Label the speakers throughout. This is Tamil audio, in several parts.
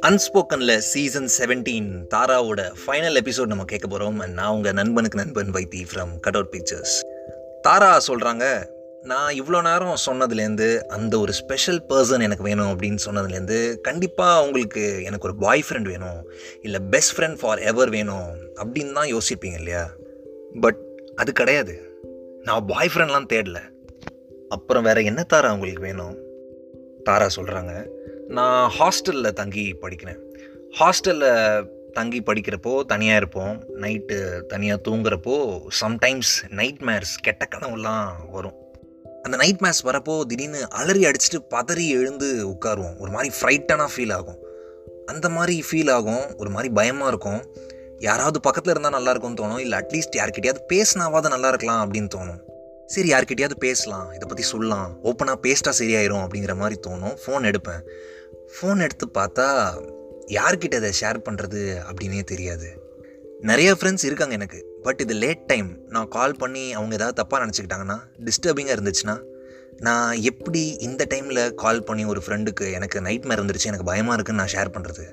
Speaker 1: அன்ஸ்போக்கனில் சீசன் செவன்டீன் தாராவோட ஃபைனல் எபிசோட் நம்ம கேட்க போகிறோம் அண்ட் நான் உங்கள் நண்பனுக்கு நண்பன் Vaithi from cut out pictures Tara சொல்கிறாங்க நான் இவ்வளோ நேரம் சொன்னதுலேருந்து அந்த ஒரு ஸ்பெஷல் பர்சன் எனக்கு வேணும் அப்படின்னு சொன்னதுலேருந்து கண்டிப்பாக உங்களுக்கு எனக்கு ஒரு பாய் ஃப்ரெண்ட் வேணும் இல்லை பெஸ்ட் ஃப்ரெண்ட் ஃபார் எவர் வேணும் அப்படின்னு தான் யோசிப்பீங்க இல்லையா? பட் அது கிடையாது. நான் பாய் ஃப்ரெண்ட்லாம் தேடலை. அப்புறம் வேறு என்ன தாரா உங்களுக்கு வேணும்? தாரா சொல்கிறாங்க நான் ஹாஸ்டலில் தங்கி படிக்கிறேன். ஹாஸ்டலில் தங்கி படிக்கிறப்போ தனியாக இருப்போம். நைட்டு தனியாக தூங்குறப்போ சம்டைம்ஸ் நைட் மேர்ஸ் கெட்ட கனவுலாம் வரும். அந்த நைட் மேர்ஸ் வரப்போ திடீர்னு அலறி அடிச்சுட்டு பதறி எழுந்து உட்காருவோம். ஒரு மாதிரி ஃப்ரைட்டனாக ஃபீல் ஆகும். அந்த மாதிரி ஃபீல் ஆகும். ஒரு மாதிரி பயமாக இருக்கும். யாராவது பக்கத்தில் இருந்தால் நல்லாயிருக்கும்னு தோணும். இல்லை அட்லீஸ்ட் யார்கிட்டயாவது பேசினாவாவது நல்லா இருக்கலாம் அப்படின்னு தோணும். சரி யார்கிட்டயாவது பேசலாம். இதை பற்றி சொல்லலாம். ஓப்பனாக பேஸ்ட்டாக சரியாயிரும் அப்படிங்கிற மாதிரி தோணும். ஃபோன் எடுப்பேன். ஃபோன் எடுத்து பார்த்தா யார்கிட்ட இதை ஷேர் பண்ணுறது அப்படின்னே தெரியாது. நிறைய ஃப்ரெண்ட்ஸ் இருக்காங்க எனக்கு. பட் இது லேட் டைம் நான் கால் பண்ணி அவங்க ஏதாவது தப்பாக நினச்சிக்கிட்டாங்கன்னா டிஸ்டர்பிங்காக இருந்துச்சுன்னா நான் எப்படி இந்த டைமில் கால் பண்ணி ஒரு ஃப்ரெண்டுக்கு எனக்கு நைட் மேர் இருந்துருச்சு எனக்கு பயமாக இருக்குன்னு நான் ஷேர் பண்ணுறது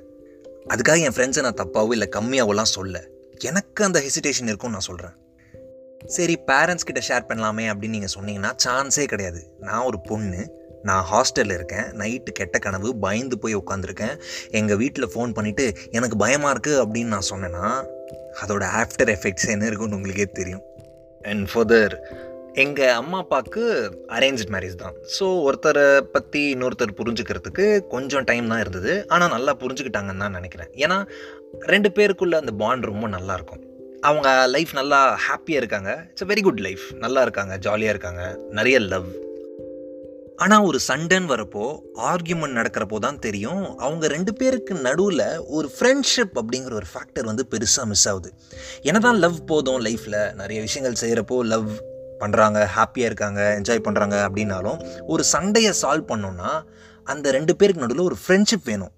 Speaker 1: அதுக்காக என் ஃப்ரெண்ட்ஸை நான் தப்பாவோ இல்லை கம்மியாகவோலாம் சொல்ல. எனக்கு அந்த ஹெசிடேஷன் இருக்கும்னு நான் சொல்கிறேன் சரி பேரண்ட்ஸ் கிட்ட ஷேர் பண்ணலாமே அப்படின்னு நீங்கள் சொன்னீங்கன்னா சான்ஸே கிடையாது. நான் ஒரு பொண்ணு நான் ஹாஸ்டலில் இருக்கேன். நைட்டு கெட்ட கனவு பயந்து போய் உட்காந்துருக்கேன் எங்கள் வீட்டில் ஃபோன் பண்ணிவிட்டு எனக்கு பயமாக இருக்குது அப்படின்னு நான் சொன்னேன்னா அதோட ஆஃப்டர் எஃபெக்ட்ஸ் என்ன இருக்குன்னு உங்களுக்கே தெரியும். அண்ட் ஃபர்தர் எங்கள் அம்மா அப்பாவுக்கு அரேஞ்ச் மேரேஜ் தான். ஸோ ஒருத்தரை பற்றி இன்னொருத்தர் புரிஞ்சுக்கிறதுக்கு கொஞ்சம் டைம் தான் இருந்தது. ஆனால் நல்லா புரிஞ்சுக்கிட்டாங்கன்னு தான் நினைக்கிறேன். ஏன்னா ரெண்டு பேருக்குள்ள அந்த பாண்ட் ரொம்ப நல்லாயிருக்கும் அவங்க லைஃப் நல்லா ஹாப்பியாக இருக்காங்க. It's a very good life நல்லா இருக்காங்க ஜாலியாக இருக்காங்க. நிறைய லவ் ஆனால் ஒரு சண்டைன்னு வரப்போ ஆர்கியூமெண்ட் நடக்கிறப்போ தான் தெரியும். அவங்க ரெண்டு பேருக்கு நடுவில் ஒரு ஃப்ரெண்ட்ஷிப் அப்படிங்கிற ஒரு ஃபேக்டர் வந்து பெருசாக மிஸ் ஆகுது. என்னதான் லவ் போதும் லைஃப்பில் நிறைய விஷயங்கள் செய்கிறப்போ லவ் பண்ணுறாங்க ஹாப்பியாக இருக்காங்க என்ஜாய் பண்ணுறாங்க அப்படின்னாலும் ஒரு சண்டையை சால்வ் பண்ணோன்னா அந்த ரெண்டு பேருக்கு நடுவில் ஒரு ஃப்ரெண்ட்ஷிப் வேணும்.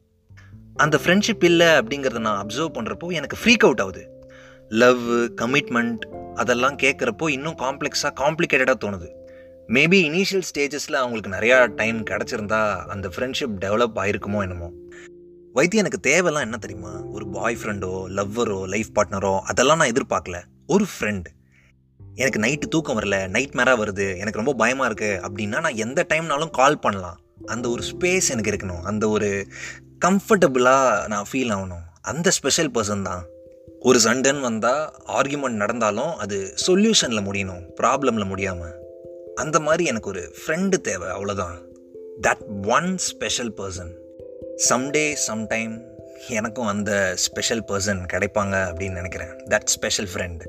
Speaker 1: அந்த ஃப்ரெண்ட்ஷிப் இல்லை அப்படிங்கிறத நான் அப்சர்வ் பண்ணுறப்போ எனக்கு ஃப்ரீக் அவுட் ஆகுது. லவ் கமிட்மெண்ட் அதெல்லாம் கேட்குறப்போ இன்னும் காம்ப்ளெக்ஸாக காம்ப்ளிகேட்டடாக தோணுது. மேபி இனிஷியல் ஸ்டேஜஸில் அவங்களுக்கு நிறையா டைம் கிடச்சிருந்தா அந்த ஃப்ரெண்ட்ஷிப் டெவலப் ஆயிருக்குமோ என்னமோ. வைத்தியம் எனக்கு தேவைலாம் என்ன தெரியுமா? ஒரு பாய் ஃப்ரெண்டோ லவ்வரோ லைஃப் பார்ட்னரோ அதெல்லாம் நான் எதிர்பார்க்கல. ஒரு ஃப்ரெண்ட் எனக்கு நைட்டு தூக்கம் வரல நைட் மேராக வருது எனக்கு ரொம்ப பயமாக இருக்குது அப்படின்னா நான் எந்த டைம்னாலும் கால் பண்ணலாம். அந்த ஒரு ஸ்பேஸ் எனக்கு இருக்கணும். அந்த ஒரு கம்ஃபர்டபுளாக நான் ஃபீல் ஆகணும். அந்த ஸ்பெஷல் பர்சன் தான். ஒரு சண்டன் வந்தால் ஆர்கியூமெண்ட் நடந்தாலும் அது சொல்யூஷனில் முடியணும் ப்ராப்ளமில் முடியாமல் அந்த மாதிரி எனக்கு ஒரு ஃப்ரெண்டு தேவை அவ்வளோதான் that one special person someday sometime எனக்கும் அந்த ஸ்பெஷல் பர்சன் கிடைப்பாங்க அப்படின்னு நினைக்கிறேன். தட் ஸ்பெஷல் ஃப்ரெண்ட்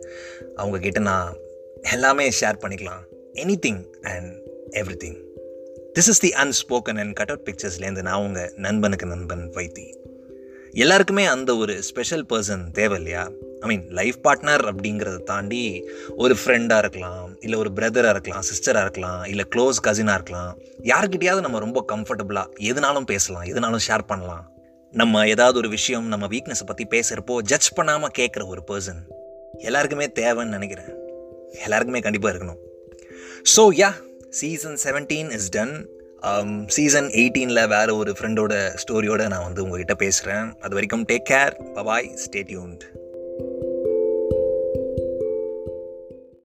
Speaker 1: அவங்கக்கிட்ட நான் எல்லாமே ஷேர் பண்ணிக்கலாம். Anything and everything this is the unspoken and cut out பிக்சர்ஸ்லேருந்து நான் உங்கள் நண்பனுக்கு நண்பன் வைத்தி. எல்லாருக்குமே அந்த ஒரு ஸ்பெஷல் பர்சன் தேவை இல்லையா ஐ மீன் லைஃப் பார்ட்னர் அப்படிங்கிறத தாண்டி ஒரு ஃப்ரெண்டாக இருக்கலாம் இல்லை ஒரு பிரதராக இருக்கலாம் சிஸ்டராக இருக்கலாம் இல்லை க்ளோஸ் கசினாக இருக்கலாம் யாருக்கிட்டையாவது நம்ம ரொம்ப கம்ஃபர்டபுளாக எதுனாலும் பேசலாம் எதுனாலும் ஷேர் பண்ணலாம். நம்ம ஏதாவது ஒரு விஷயம் நம்ம வீக்னஸை பற்றி பேசுகிறப்போ ஜட்ஜ் பண்ணாமல் கேட்குற ஒரு பர்சன் எல்லாருக்குமே தேவைன்னு நினைக்கிறேன். எல்லாருக்குமே கண்டிப்பாக இருக்கணும். So yeah season seventeen is done season எயிட்டீனில் வேறு ஒரு ஃப்ரெண்டோட ஸ்டோரியோடு நான் வந்து உங்ககிட்ட பேசுகிறேன் அது வரைக்கும் take care bye bye stay tuned